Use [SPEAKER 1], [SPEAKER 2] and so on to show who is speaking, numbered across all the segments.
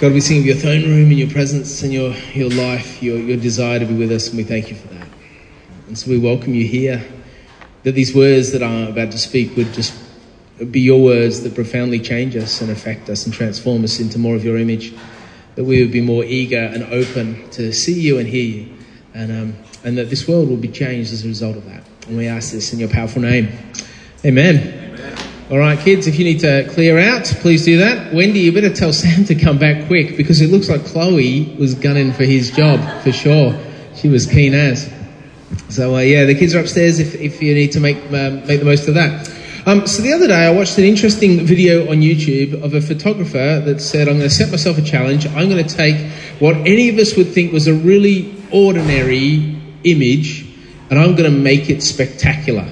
[SPEAKER 1] God, we sing of your throne room and your presence and your, your life, your, your desire to be with us, and we thank you for that. And so we welcome you here, that these words that I'm about to speak would just be your words that profoundly change us and affect us and transform us into more of your image, that we would be more eager and open to see you and hear you, and, um, and that this world will be changed as a result of that. And we ask this in your powerful name. Amen. All right, kids, if you need to clear out, please do that. Wendy, you better tell Sam to come back quick because it looks like Chloe was gunning for his job for sure. She was keen as. So uh, yeah, the kids are upstairs if, if you need to make um, make the most of that. Um, so the other day I watched an interesting video on YouTube of a photographer that said, "I'm going to set myself a challenge. I'm going to take what any of us would think was a really ordinary image, and I'm going to make it spectacular."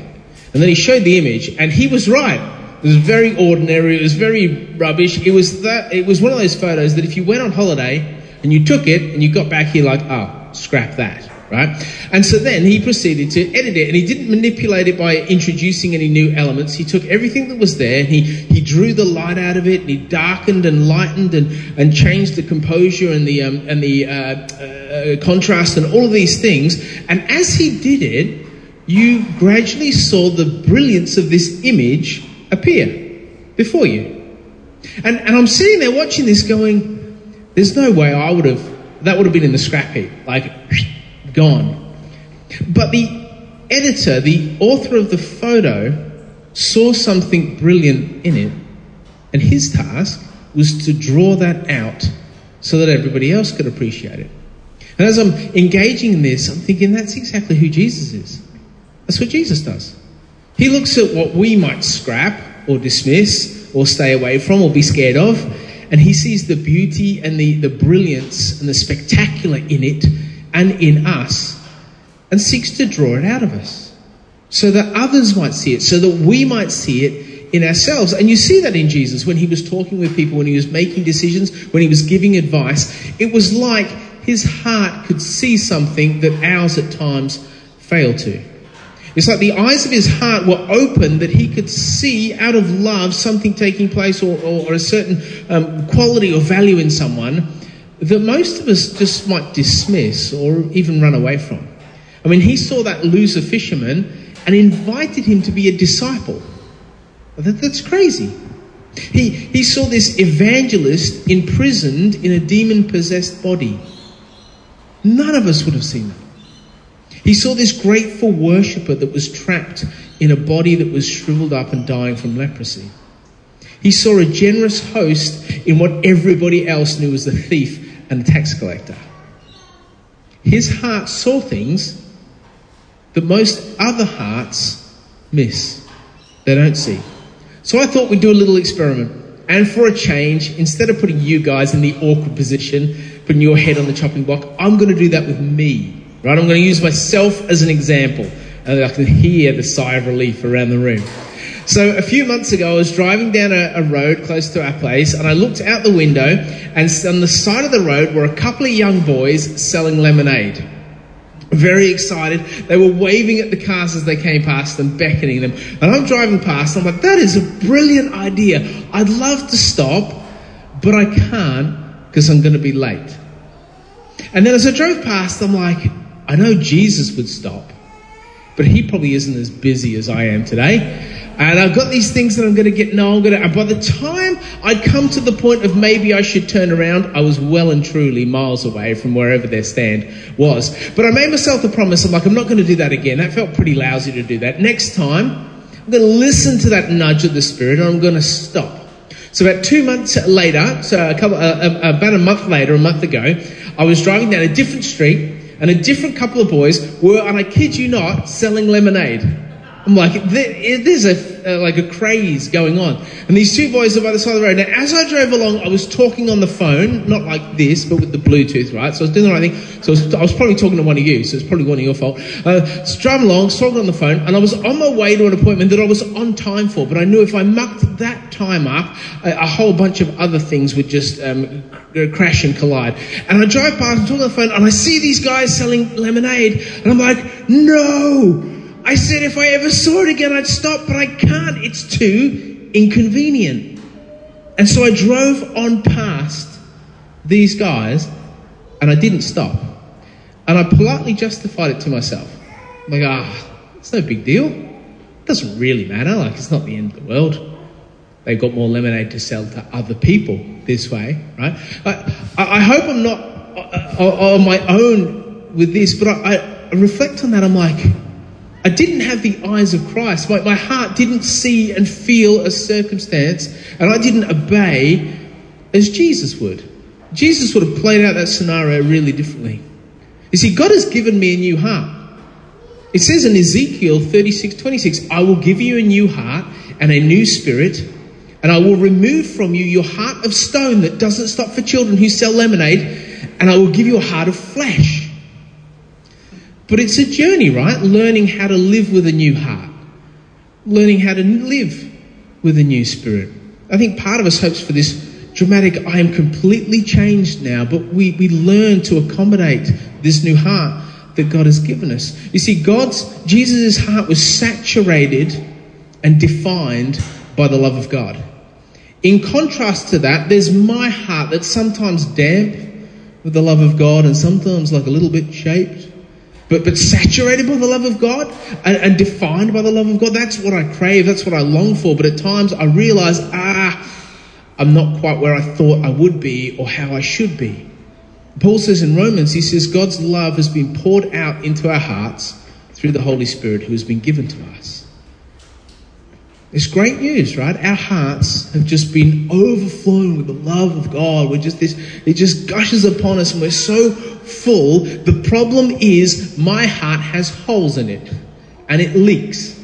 [SPEAKER 1] And then he showed the image, and he was right. It was very ordinary. It was very rubbish. It was that. It was one of those photos that if you went on holiday and you took it and you got back here like, oh, scrap that, right? And so then he proceeded to edit it, and he didn't manipulate it by introducing any new elements. He took everything that was there, and he he drew the light out of it, and he darkened and lightened and and changed the composure and the um, and the uh, uh, contrast and all of these things. And as he did it, you gradually saw the brilliance of this image appear before you. And, and I'm sitting there watching this going, there's no way I would have, that would have been in the scrap heap, like, gone. But the editor, the author of the photo, saw something brilliant in it, and his task was to draw that out so that everybody else could appreciate it. And as I'm engaging in this, I'm thinking that's exactly who Jesus is. That's what Jesus does. He looks at what we might scrap or dismiss or stay away from or be scared of, and he sees the beauty and the, the brilliance and the spectacular in it and in us and seeks to draw it out of us so that others might see it, so that we might see it in ourselves. And you see that in Jesus when he was talking with people, when he was making decisions, when he was giving advice. It was like his heart could see something that ours at times fail to. It's like the eyes of his heart were open that he could see out of love something taking place or, or, or a certain um, quality or value in someone that most of us just might dismiss or even run away from. I mean, he saw that loser fisherman and invited him to be a disciple. That, that's crazy. He, he saw this evangelist imprisoned in a demon possessed body. None of us would have seen that. He saw this grateful worshipper that was trapped in a body that was shriveled up and dying from leprosy. He saw a generous host in what everybody else knew as the thief and a tax collector. His heart saw things that most other hearts miss, they don't see. So I thought we'd do a little experiment. And for a change, instead of putting you guys in the awkward position, putting your head on the chopping block, I'm going to do that with me. Right? I'm going to use myself as an example. And I can hear the sigh of relief around the room. So a few months ago, I was driving down a, a, road close to our place, and I looked out the window, and on the side of the road were a couple of young boys selling lemonade. Very excited. They were waving at the cars as they came past and beckoning them. And I'm driving past, and I'm like, that is a brilliant idea. I'd love to stop, but I can't because I'm going to be late. And then as I drove past, I'm like, I know Jesus would stop, but he probably isn't as busy as I am today. And I've got these things that I'm going to get. No, I'm going to. And by the time I'd come to the point of maybe I should turn around, I was well and truly miles away from wherever their stand was. But I made myself the promise. I'm like, I'm not going to do that again. That felt pretty lousy to do that. Next time, I'm going to listen to that nudge of the Spirit and I'm going to stop. So about two months later, so a couple, uh, uh about a month later, a month ago, I was driving down a different street and a different couple of boys were, and I kid you not, selling lemonade. I'm like, there's a, uh, like a craze going on. And these two boys are by the side of the road. Now, as I drove along, I was talking on the phone, not like this, but with the Bluetooth, right? So I was doing the right thing. So I was, I was probably talking to one of you, so it's probably one of your fault. Uh, so driving along, talking on the phone, and I was on my way to an appointment that I was on time for, but I knew if I mucked that time up, a, a whole bunch of other things would just um, crash and collide. And I drive past and talk on the phone, and I see these guys selling lemonade, and I'm like, no! I said if I ever saw it again, I'd stop, but I can't. It's too inconvenient. And so I drove on past these guys, and I didn't stop. And I politely justified it to myself. Like, ah, it's no big deal. It doesn't really matter. Like, it's not the end of the world. They've got more lemonade to sell to other people this way, right? I, I hope I'm not uh, uh, on my own with this, but I, I reflect on that. I'm like, I didn't have the eyes of Christ. My, my heart didn't see and feel a circumstance, and I didn't obey as Jesus would. Jesus would have played out that scenario really differently. You see, God has given me a new heart. It says in Ezekiel 36 26, I will give you a new heart and a new spirit, and I will remove from you your heart of stone that doesn't stop for children who sell lemonade, and I will give you a heart of flesh. But it's a journey, right? Learning how to live with a new heart, learning how to live with a new spirit. I think part of us hopes for this dramatic, I am completely changed now, but we, we learn to accommodate this new heart that God has given us. You see, God's, Jesus' heart was saturated and defined by the love of God. In contrast to that, there's my heart that's sometimes damp with the love of God and sometimes like a little bit shaped, but, but saturated by the love of God and, and defined by the love of God. That's what I crave. That's what I long for. But at times I realize, ah, I'm not quite where I thought I would be or how I should be. Paul says in Romans, he says, God's love has been poured out into our hearts through the Holy Spirit who has been given to us. It's great news, right? Our hearts have just been overflowing with the love of God. We're just this, it just gushes upon us and we're so full. The problem is my heart has holes in it and it leaks.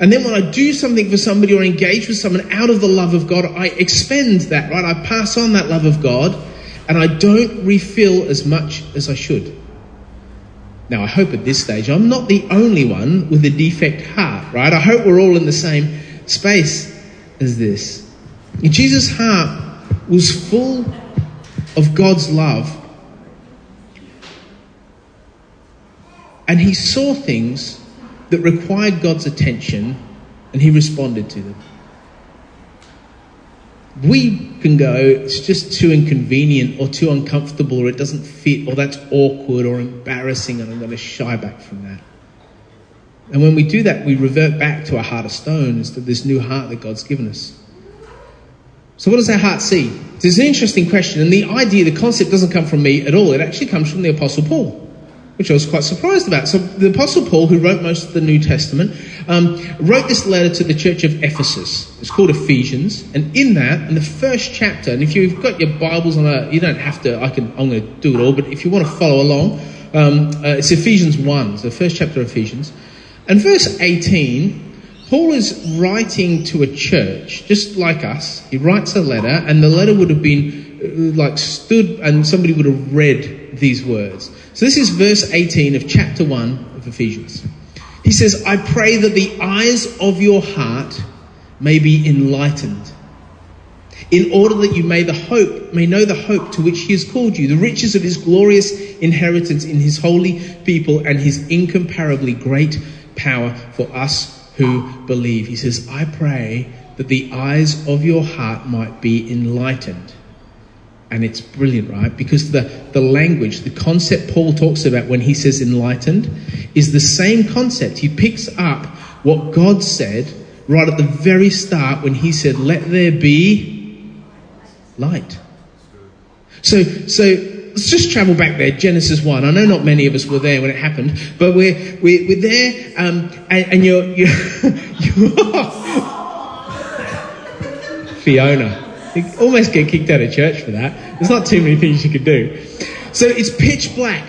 [SPEAKER 1] And then when I do something for somebody or engage with someone out of the love of God, I expend that, right? I pass on that love of God and I don't refill as much as I should. Now, I hope at this stage I'm not the only one with a defect heart, right? I hope we're all in the same space as this. Jesus' heart was full of God's love. And he saw things that required God's attention, and he responded to them. We can go, it's just too inconvenient or too uncomfortable or it doesn't fit or that's awkward or embarrassing and I'm going to shy back from that. And when we do that, we revert back to a heart of stone of this new heart that God's given us. So, what does our heart see? It's an interesting question, and the idea, the concept doesn't come from me at all. It actually comes from the Apostle Paul which I was quite surprised about. So the Apostle Paul, who wrote most of the New Testament, um, wrote this letter to the church of Ephesus. It's called Ephesians, and in that, in the first chapter, and if you've got your Bibles on a, you don't have to. I can. I'm going to do it all, but if you want to follow along, um, uh, it's Ephesians one, the first chapter of Ephesians, and verse 18. Paul is writing to a church, just like us. He writes a letter, and the letter would have been uh, like stood, and somebody would have read these words. So this is verse 18 of chapter 1 of Ephesians. He says, I pray that the eyes of your heart may be enlightened, in order that you may the hope may know the hope to which he has called you, the riches of his glorious inheritance in his holy people, and his incomparably great power for us who believe. He says, I pray that the eyes of your heart might be enlightened and it's brilliant, right? Because the, the language, the concept Paul talks about when he says enlightened, is the same concept. He picks up what God said right at the very start when he said, Let there be light. So, so let's just travel back there, Genesis 1. I know not many of us were there when it happened, but we're, we're, we're there, um, and, and you're, you're, you're Fiona. You almost get kicked out of church for that. There's not too many things you could do. So it's pitch black.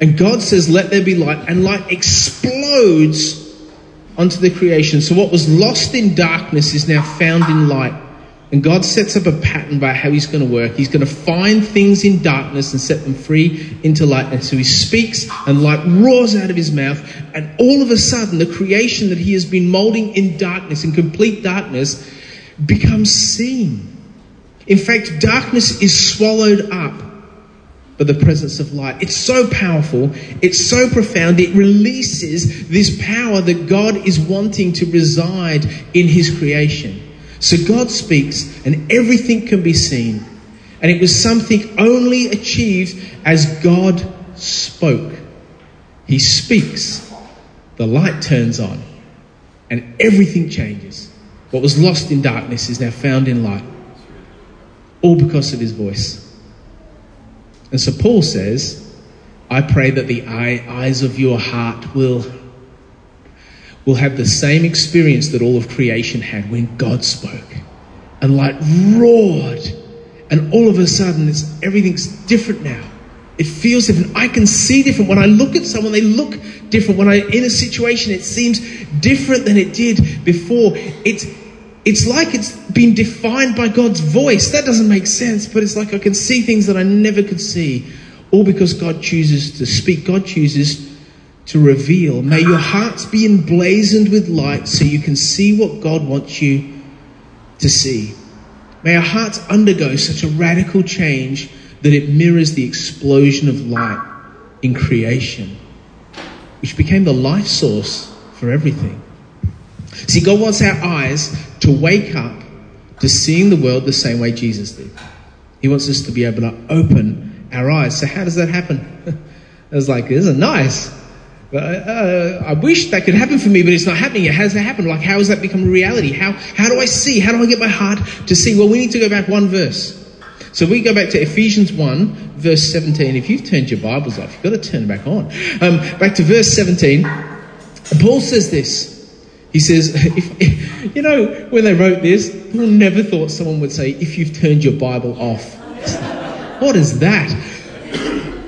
[SPEAKER 1] And God says, Let there be light. And light explodes onto the creation. So what was lost in darkness is now found in light. And God sets up a pattern about how He's going to work. He's going to find things in darkness and set them free into light. And so He speaks, and light roars out of His mouth. And all of a sudden, the creation that He has been molding in darkness, in complete darkness, becomes seen. In fact, darkness is swallowed up by the presence of light. It's so powerful, it's so profound, it releases this power that God is wanting to reside in His creation. So God speaks, and everything can be seen. And it was something only achieved as God spoke. He speaks, the light turns on, and everything changes. What was lost in darkness is now found in light, all because of his voice. And so Paul says, I pray that the eyes of your heart will, will have the same experience that all of creation had when God spoke. And light roared, and all of a sudden, it's, everything's different now. It feels different. I can see different. When I look at someone, they look different. When I'm in a situation, it seems different than it did before. It's, it's like it's been defined by God's voice. That doesn't make sense, but it's like I can see things that I never could see. All because God chooses to speak. God chooses to reveal. May your hearts be emblazoned with light so you can see what God wants you to see. May our hearts undergo such a radical change that it mirrors the explosion of light in creation, which became the life source for everything. See, God wants our eyes to wake up to seeing the world the same way Jesus did. He wants us to be able to open our eyes. So, how does that happen? I was like, this is nice. Uh, I wish that could happen for me, but it's not happening yet. How does that happen? Like, how has that become a reality? How, how do I see? How do I get my heart to see? Well, we need to go back one verse. So we go back to Ephesians 1, verse 17. If you've turned your Bibles off, you've got to turn back on. Um, back to verse 17. Paul says this. He says, if, if, you know, when they wrote this, Paul never thought someone would say, if you've turned your Bible off. what is that?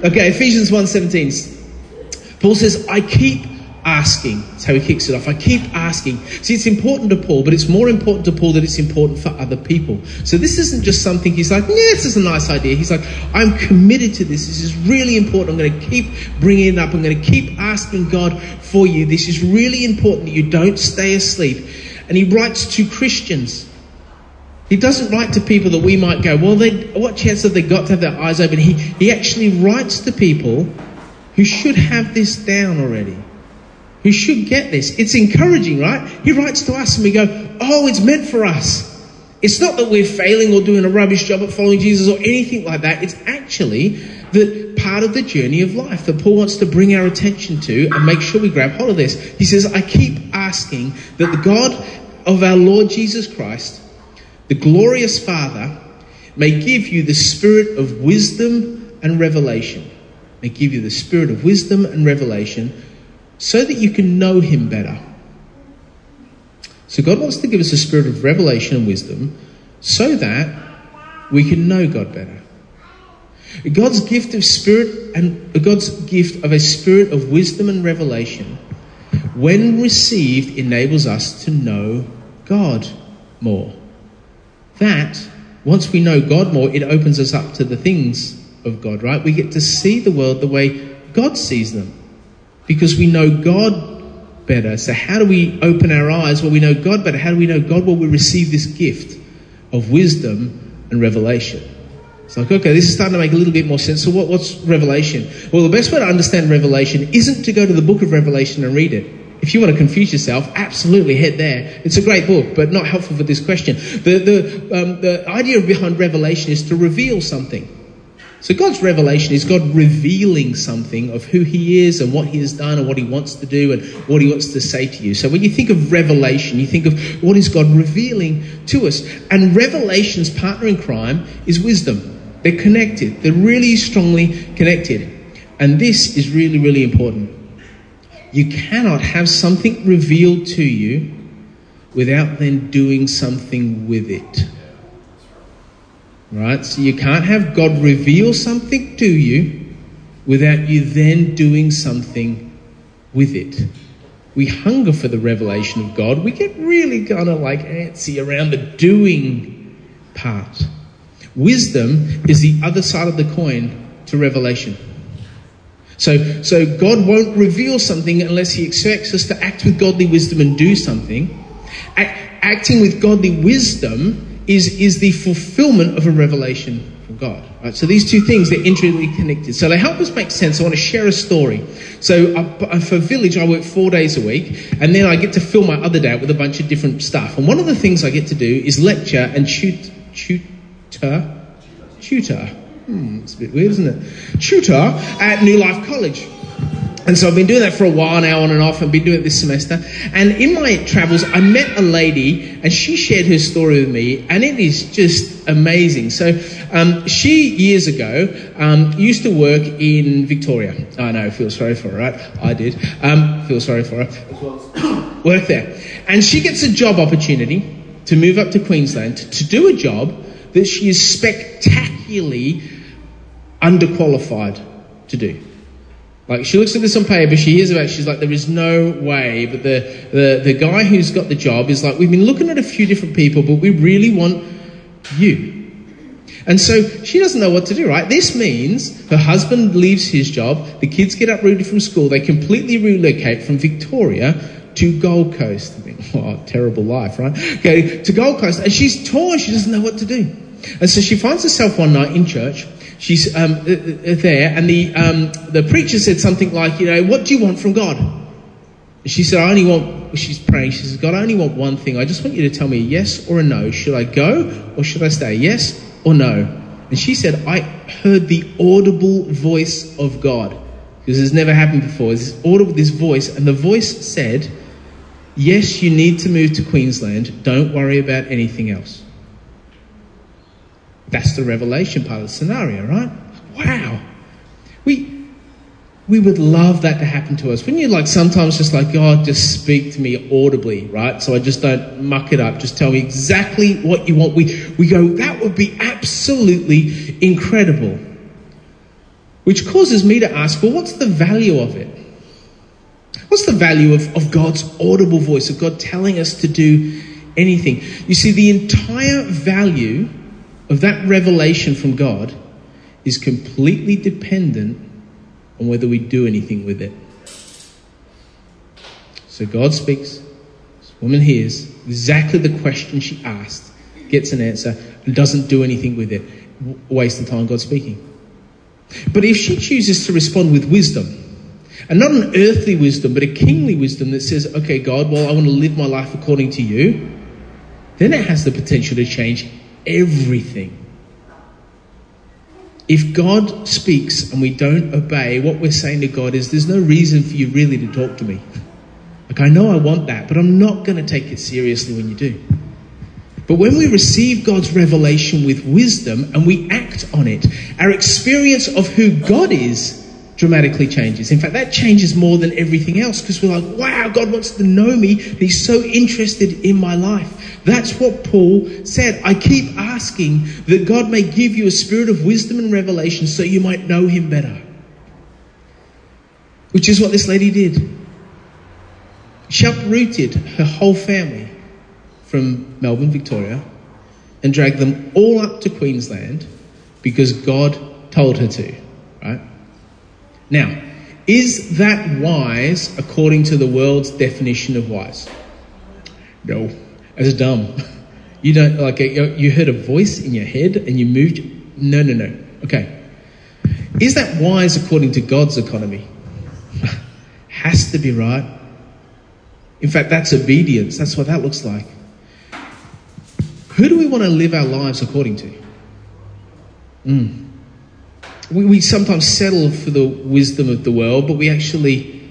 [SPEAKER 1] Okay, Ephesians 1.17. Paul says, I keep asking. That's how he kicks it off. I keep asking. See, it's important to Paul, but it's more important to Paul that it's important for other people. So this isn't just something he's like, yeah, this is a nice idea. He's like, I'm committed to this. This is really important. I'm going to keep bringing it up. I'm going to keep asking God for you. This is really important that you don't stay asleep. And he writes to Christians. He doesn't write to people that we might go, well, they, what chance have they got to have their eyes open? He, he actually writes to people who should have this down already who should get this. It's encouraging, right? He writes to us and we go, oh, it's meant for us. It's not that we're failing or doing a rubbish job at following Jesus or anything like that. It's actually that part of the journey of life that Paul wants to bring our attention to and make sure we grab hold of this. He says, I keep asking that the God of our Lord Jesus Christ, the glorious Father, may give you the spirit of wisdom and revelation. May give you the spirit of wisdom and revelation so that you can know Him better. So, God wants to give us a spirit of revelation and wisdom so that we can know God better. God's gift of spirit and God's gift of a spirit of wisdom and revelation, when received, enables us to know God more. That, once we know God more, it opens us up to the things of God, right? We get to see the world the way God sees them because we know God better. So, how do we open our eyes? Well, we know God better. How do we know God? Well, we receive this gift of wisdom and revelation. It's like, okay, this is starting to make a little bit more sense. So, what, what's revelation? Well, the best way to understand revelation isn't to go to the book of Revelation and read it. If you want to confuse yourself, absolutely head there. It's a great book, but not helpful for this question. The, the, um, the idea behind revelation is to reveal something. So God's revelation is God revealing something of who He is and what He has done and what He wants to do and what He wants to say to you. So when you think of revelation, you think of what is God revealing to us. And revelation's partner in crime is wisdom. They're connected. They're really strongly connected. And this is really, really important. You cannot have something revealed to you without then doing something with it. Right? So you can't have God reveal something to you without you then doing something with it. We hunger for the revelation of God. We get really kind of like antsy around the doing part. Wisdom is the other side of the coin to revelation. So, so God won't reveal something unless He expects us to act with godly wisdom and do something. acting with godly wisdom is, is the fulfillment of a revelation from God. Right? So these two things, they're intricately connected. So they help us make sense. I want to share a story. So I, for Village, I work four days a week, and then I get to fill my other day out with a bunch of different stuff. And one of the things I get to do is lecture and shoot, tutor, tutor. Hmm, it's a bit weird, isn't it? Tutor at New Life College. And so I've been doing that for a while now, on and off. I've been doing it this semester. And in my travels, I met a lady, and she shared her story with me, and it is just amazing. So um, she, years ago, um, used to work in Victoria. I know, feel sorry for her, right? I did. Um, feel sorry for her. work there. And she gets a job opportunity to move up to Queensland to do a job that she is spectacularly underqualified to do. Like she looks at this on paper, she hears about it, she's like, there is no way. But the, the, the guy who's got the job is like, we've been looking at a few different people, but we really want you. And so she doesn't know what to do, right? This means her husband leaves his job, the kids get uprooted from school, they completely relocate from Victoria to Gold Coast. I mean, oh, terrible life, right? Okay, to Gold Coast, and she's torn, she doesn't know what to do. And so she finds herself one night in church, she's um, uh, uh, there, and the, um, the preacher said something like, you know, what do you want from God? And she said, I only want, she's praying, she says, God, I only want one thing. I just want you to tell me yes or a no. Should I go or should I stay? Yes or no? And she said, I heard the audible voice of God. Because it's never happened before. This audible, this voice, and the voice said, Yes, you need to move to Queensland. Don't worry about anything else. That's the revelation part of the scenario, right? Wow. We, we would love that to happen to us. Wouldn't you like sometimes just like, God, just speak to me audibly, right? So I just don't muck it up. Just tell me exactly what you want. We, we go, that would be absolutely incredible. Which causes me to ask, well, what's the value of it? What's the value of, of God's audible voice, of God telling us to do anything? You see, the entire value of that revelation from God is completely dependent on whether we do anything with it. So God speaks, this woman hears exactly the question she asked, gets an answer, and doesn't do anything with it. Waste the time God speaking. But if she chooses to respond with wisdom, and not an earthly wisdom, but a kingly wisdom that says, okay, God, well, I want to live my life according to you, then it has the potential to change everything. If God speaks and we don't obey, what we're saying to God is, there's no reason for you really to talk to me. Like, I know I want that, but I'm not going to take it seriously when you do. But when we receive God's revelation with wisdom and we act on it, our experience of who God is dramatically changes. In fact, that changes more than everything else because we're like, wow, God wants to know me. He's so interested in my life. That's what Paul said. I keep asking that God may give you a spirit of wisdom and revelation so you might know him better. Which is what this lady did. She uprooted her whole family from Melbourne, Victoria, and dragged them all up to Queensland because God told her to, right? Now, is that wise according to the world's definition of wise? No. As dumb. You don't like you heard a voice in your head and you moved. No, no, no. Okay. Is that wise according to God's economy? Has to be right. In fact, that's obedience. That's what that looks like. Who do we want to live our lives according to? Mm we, we sometimes settle for the wisdom of the world, but we actually,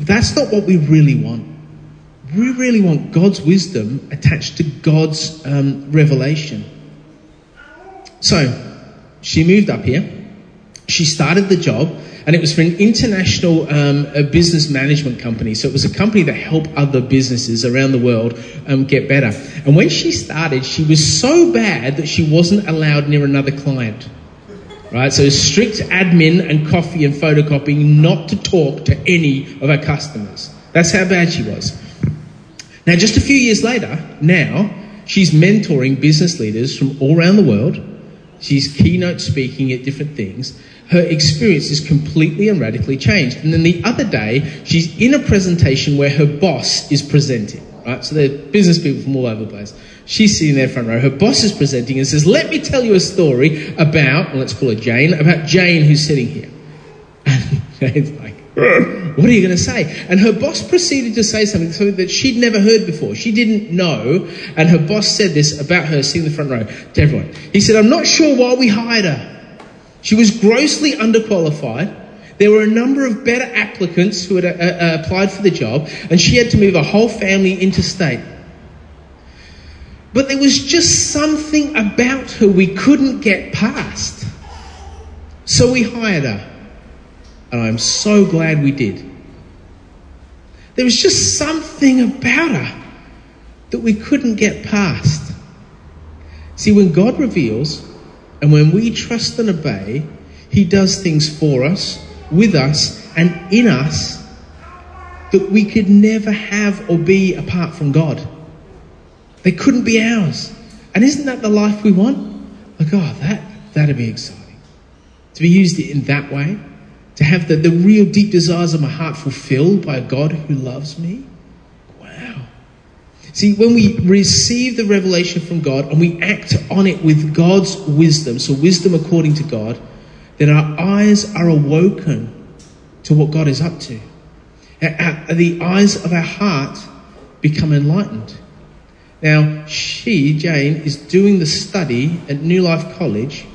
[SPEAKER 1] that's not what we really want. We really want God's wisdom attached to God's um, revelation. So, she moved up here. She started the job, and it was for an international um, business management company. So it was a company that helped other businesses around the world um, get better. And when she started, she was so bad that she wasn't allowed near another client right? So strict admin and coffee and photocopying, not to talk to any of our customers. That's how bad she was. Now, just a few years later, now she's mentoring business leaders from all around the world. She's keynote speaking at different things. Her experience is completely and radically changed. And then the other day, she's in a presentation where her boss is presenting, right? So they're business people from all over the place. She's sitting there front row. Her boss is presenting and says, Let me tell you a story about, let's call her Jane, about Jane who's sitting here. And Jane's like, What are you going to say? And her boss proceeded to say something, something that she'd never heard before. She didn't know. And her boss said this about her sitting in the front row to everyone. He said, I'm not sure why we hired her. She was grossly underqualified. There were a number of better applicants who had uh, uh, applied for the job, and she had to move a whole family interstate. But there was just something about her we couldn't get past. So we hired her. And I'm so glad we did. There was just something about her that we couldn't get past. See, when God reveals and when we trust and obey, He does things for us, with us, and in us that we could never have or be apart from God. They couldn't be ours. And isn't that the life we want? Like, oh, that, that'd be exciting. To be used in that way to have the, the real deep desires of my heart fulfilled by a God who loves me? Wow. See, when we receive the revelation from God and we act on it with God's wisdom, so wisdom according to God, then our eyes are awoken to what God is up to. The eyes of our heart become enlightened. Now, she, Jane, is doing the study at New Life College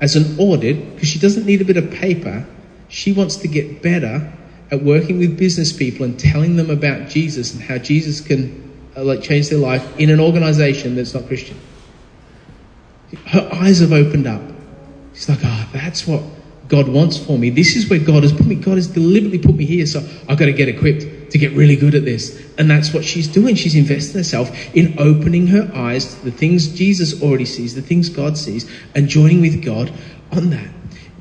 [SPEAKER 1] as an audit because she doesn't need a bit of paper she wants to get better at working with business people and telling them about Jesus and how Jesus can uh, like change their life in an organization that's not Christian. Her eyes have opened up. She's like, oh, that's what God wants for me. This is where God has put me. God has deliberately put me here, so I've got to get equipped to get really good at this. And that's what she's doing. She's investing herself in opening her eyes to the things Jesus already sees, the things God sees, and joining with God on that.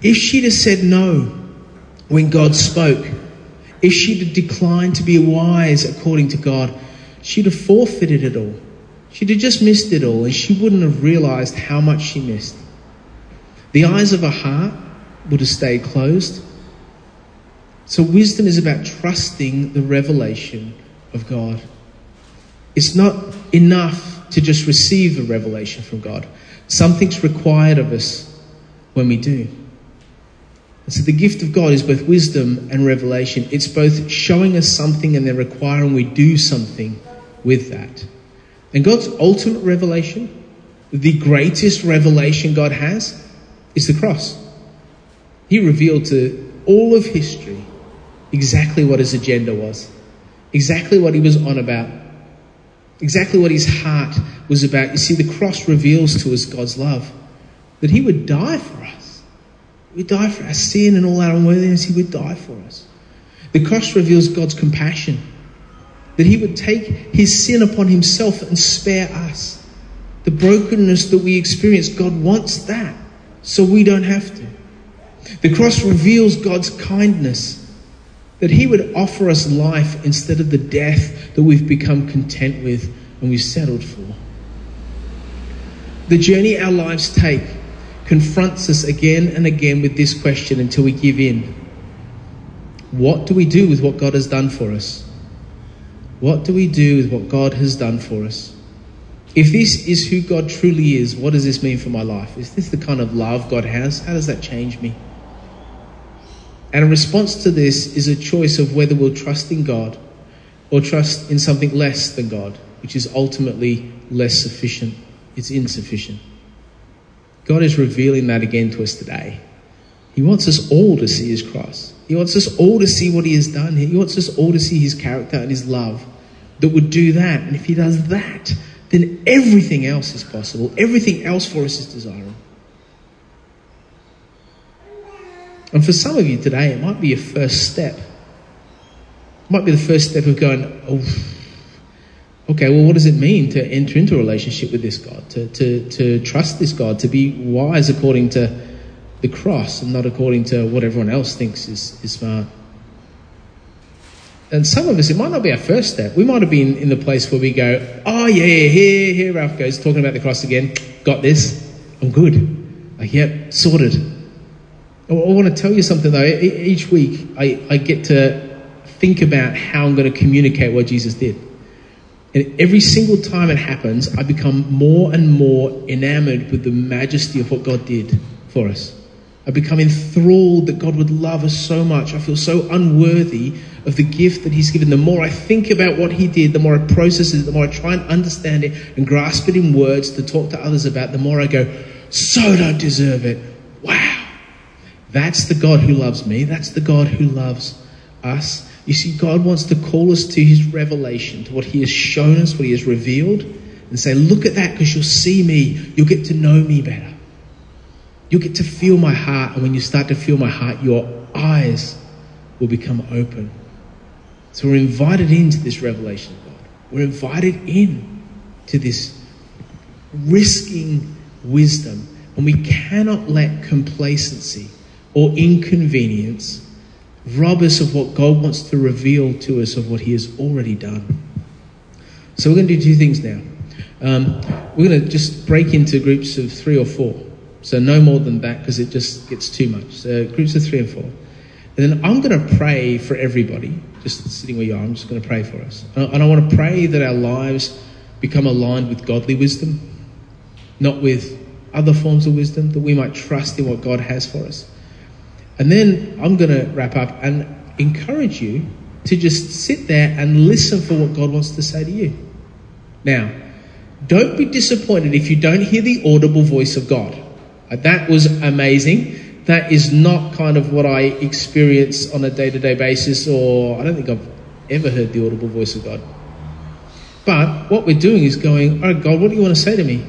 [SPEAKER 1] If she'd have said no, when God spoke. If she'd have declined to be wise according to God, she'd have forfeited it all. She'd have just missed it all, and she wouldn't have realized how much she missed. The eyes of her heart would have stayed closed. So, wisdom is about trusting the revelation of God. It's not enough to just receive a revelation from God, something's required of us when we do. And so the gift of God is both wisdom and revelation. It's both showing us something and then requiring we do something with that. And God's ultimate revelation, the greatest revelation God has, is the cross. He revealed to all of history exactly what his agenda was, exactly what he was on about, exactly what his heart was about. You see, the cross reveals to us God's love, that he would die for us he would die for our sin and all our unworthiness. He would die for us. The cross reveals God's compassion, that He would take His sin upon Himself and spare us. The brokenness that we experience, God wants that so we don't have to. The cross reveals God's kindness, that He would offer us life instead of the death that we've become content with and we've settled for. The journey our lives take confronts us again and again with this question until we give in. What do we do with what God has done for us? What do we do with what God has done for us? If this is who God truly is, what does this mean for my life? Is this the kind of love God has? How does that change me? And a response to this is a choice of whether we'll trust in God or trust in something less than God, which is ultimately less sufficient. It's insufficient. God is revealing that again to us today. He wants us all to see his cross. He wants us all to see what he has done. He wants us all to see his character and his love that would do that. And if he does that, then everything else is possible. Everything else for us is desirable. And for some of you today, it might be your first step. It might be the first step of going, oh, okay, well, what does it mean to enter into a relationship with this God, to, to, to trust this God, to be wise according to the cross and not according to what everyone else thinks is, is smart? And some of us, it might not be our first step. We might have been in the place where we go, oh, yeah, yeah here, here Ralph goes, talking about the cross again. Got this. I'm good. Like, yep, sorted. I, want to tell you something, though. Each week, I, I get to think about how I'm going to communicate what Jesus did. And every single time it happens, I become more and more enamored with the majesty of what God did for us. I become enthralled that God would love us so much. I feel so unworthy of the gift that He's given. The more I think about what He did, the more I process it, the more I try and understand it and grasp it in words to talk to others about, the more I go, so don't deserve it. That's the God who loves me. That's the God who loves us. You see, God wants to call us to His revelation, to what He has shown us, what He has revealed, and say, look at that because you'll see me. You'll get to know me better. You'll get to feel my heart. And when you start to feel my heart, your eyes will become open. So we're invited into this revelation of God. We're invited in to this risking wisdom. And we cannot let complacency or inconvenience rob us of what God wants to reveal to us of what He has already done. So we're going to do two things now. Um, we're going to just break into groups of three or four. So no more than that because it just gets too much. So groups of three and four. And then I'm going to pray for everybody, just sitting where you are. I'm just going to pray for us. And I want to pray that our lives become aligned with godly wisdom, not with other forms of wisdom, that we might trust in what God has for us. And then I'm going to wrap up and encourage you to just sit there and listen for what God wants to say to you. Now, don't be disappointed if you don't hear the audible voice of God. Uh, that was amazing. That is not kind of what I experience on a day to day basis, or I don't think I've ever heard the audible voice of God. But what we're doing is going, right, God, what do you want to say to me?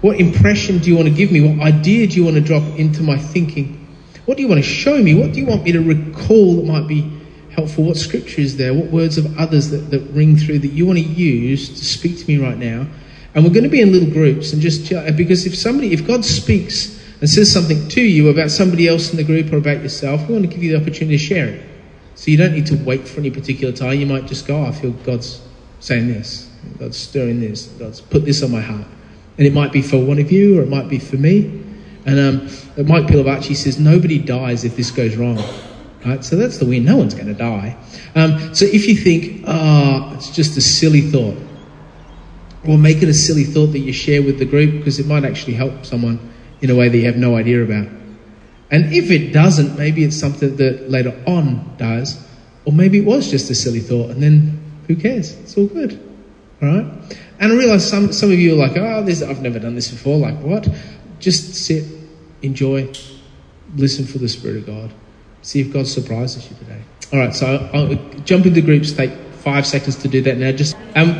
[SPEAKER 1] What impression do you want to give me? What idea do you want to drop into my thinking? What do you want to show me? What do you want me to recall that might be helpful? What scripture is there? What words of others that, that ring through that you want to use to speak to me right now? And we're going to be in little groups and just because if somebody, if God speaks and says something to you about somebody else in the group or about yourself, we want to give you the opportunity to share it. So you don't need to wait for any particular time. You might just go, oh, I feel God's saying this, God's stirring this, God's put this on my heart. And it might be for one of you or it might be for me. And um, Mike Pilavachi says, nobody dies if this goes wrong. Right? So that's the win. No one's going to die. Um, so if you think, oh, it's just a silly thought, or make it a silly thought that you share with the group because it might actually help someone in a way that you have no idea about. And if it doesn't, maybe it's something that later on does, or maybe it was just a silly thought, and then who cares? It's all good. All right? And I realize some, some of you are like, oh, this, I've never done this before. Like, what? Just sit, enjoy, listen for the Spirit of God. See if God surprises you today. All right, so I'll jump into groups. Take five seconds to do that now. Just um,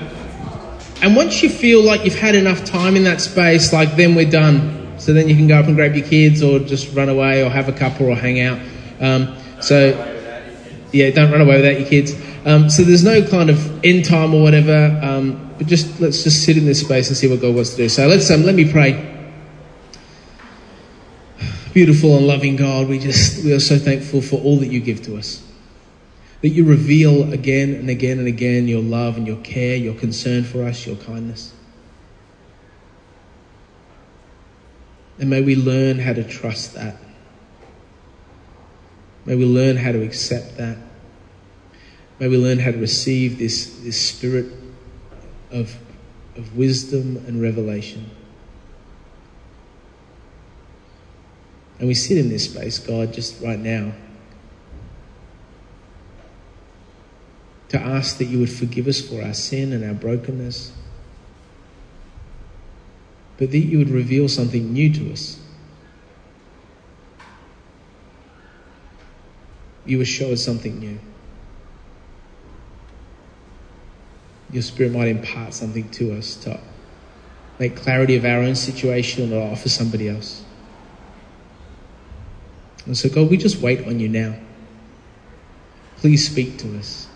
[SPEAKER 1] and once you feel like you've had enough time in that space, like then we're done. So then you can go up and grab your kids, or just run away, or have a couple, or hang out. Um, so yeah, don't run away without your kids. Um, so there's no kind of end time or whatever. Um, but just let's just sit in this space and see what God wants to do. So let's um, let me pray. Beautiful and loving God, we just we are so thankful for all that you give to us that you reveal again and again and again your love and your care, your concern for us, your kindness. And may we learn how to trust that. May we learn how to accept that. May we learn how to receive this, this spirit of, of wisdom and revelation. And we sit in this space, God, just right now. to ask that you would forgive us for our sin and our brokenness, but that you would reveal something new to us. You would show us something new. Your Spirit might impart something to us to make clarity of our own situation or offer somebody else. And so, God, we just wait on you now. Please speak to us.